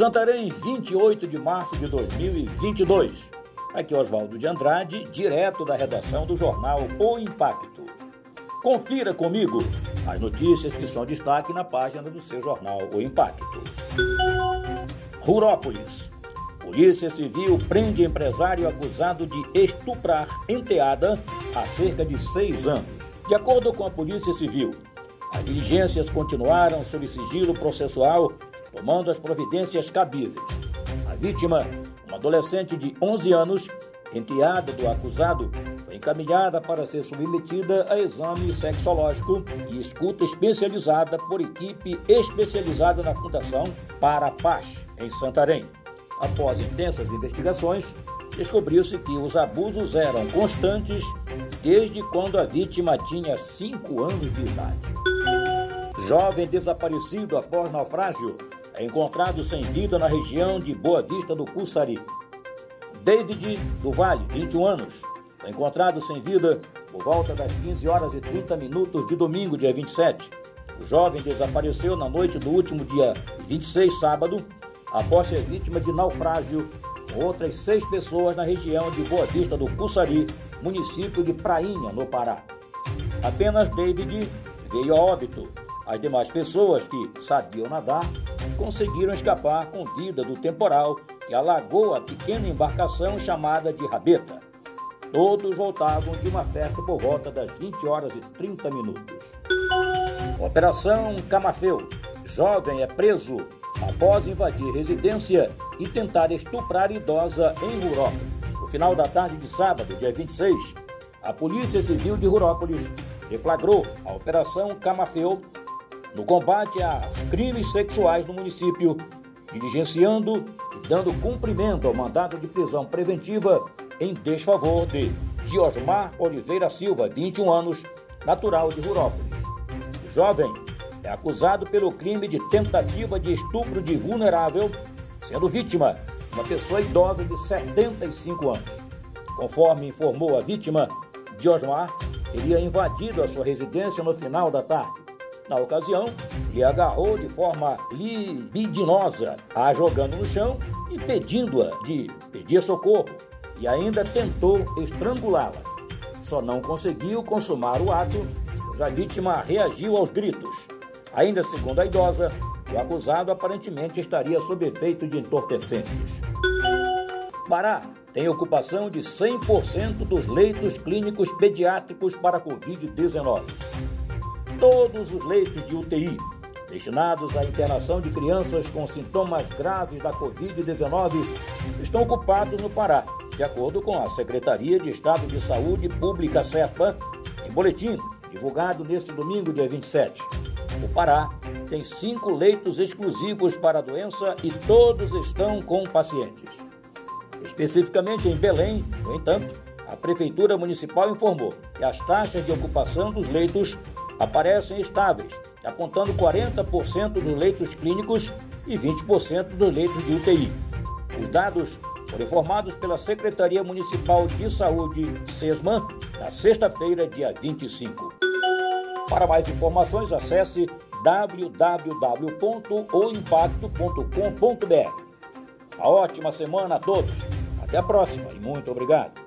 Santarém, 28 de março de 2022. Aqui Oswaldo de Andrade, direto da redação do jornal O Impacto. Confira comigo as notícias que são destaque na página do seu jornal O Impacto. Rurópolis. Polícia Civil prende empresário acusado de estuprar enteada há cerca de seis anos. De acordo com a Polícia Civil, as diligências continuaram sob sigilo processual, tomando as providências cabíveis. A vítima, uma adolescente de 11 anos, enteada do acusado, foi encaminhada para ser submetida a exame sexológico e escuta especializada por equipe especializada na Fundação para a Paz, em Santarém. Após intensas investigações, descobriu-se que os abusos eram constantes desde quando a vítima tinha 5 anos de idade. Jovem desaparecido após naufrágio encontrado sem vida na região de Boa Vista do Cussari. David do Vale, 21 anos, foi encontrado sem vida por volta das 15 horas e 30 minutos de domingo, dia 27. O jovem desapareceu na noite do último dia 26, sábado, após ser vítima de naufrágio com outras seis pessoas na região de Boa Vista do Cussari, município de Prainha, no Pará. Apenas David veio a óbito. As demais pessoas que sabiam nadar conseguiram escapar com vida do temporal que alagou a pequena embarcação chamada de Rabeta. Todos voltavam de uma festa por volta das 20 horas e 30 minutos. Operação Camafeu. Jovem é preso após invadir residência e tentar estuprar idosa em Rurópolis. No final da tarde de sábado, dia 26, a Polícia Civil de Rurópolis deflagrou a Operação Camafeu no combate a crimes sexuais no município, diligenciando e dando cumprimento ao mandado de prisão preventiva em desfavor de Diosmar Oliveira Silva, 21 anos, natural de Rurópolis. O jovem é acusado pelo crime de tentativa de estupro de vulnerável, sendo vítima uma pessoa idosa de 75 anos. Conforme informou a vítima, Diosmar teria invadido a sua residência no final da tarde. Na ocasião, lhe agarrou de forma libidinosa, a jogando no chão e pedindo-a de pedir socorro, e ainda tentou estrangulá-la. Só não conseguiu consumar o ato, pois a vítima reagiu aos gritos. Ainda segundo a idosa, o acusado aparentemente estaria sob efeito de entorpecentes. Pará tem ocupação de 100% dos leitos clínicos pediátricos para Covid-19. Todos os leitos de UTI destinados à internação de crianças com sintomas graves da Covid-19 estão ocupados no Pará, de acordo com a Secretaria de Estado de Saúde Pública SERPA, em boletim divulgado neste domingo, dia 27. O Pará tem cinco leitos exclusivos para a doença e todos estão com pacientes. Especificamente em Belém, no entanto, a Prefeitura Municipal informou que as taxas de ocupação dos leitos aparecem estáveis, apontando 40% dos leitos clínicos e 20% dos leitos de UTI. Os dados foram informados pela Secretaria Municipal de Saúde, SESMAN, na sexta-feira, dia 25. Para mais informações, acesse www.oimpacto.com.br. Uma ótima semana a todos. Até a próxima e muito obrigado.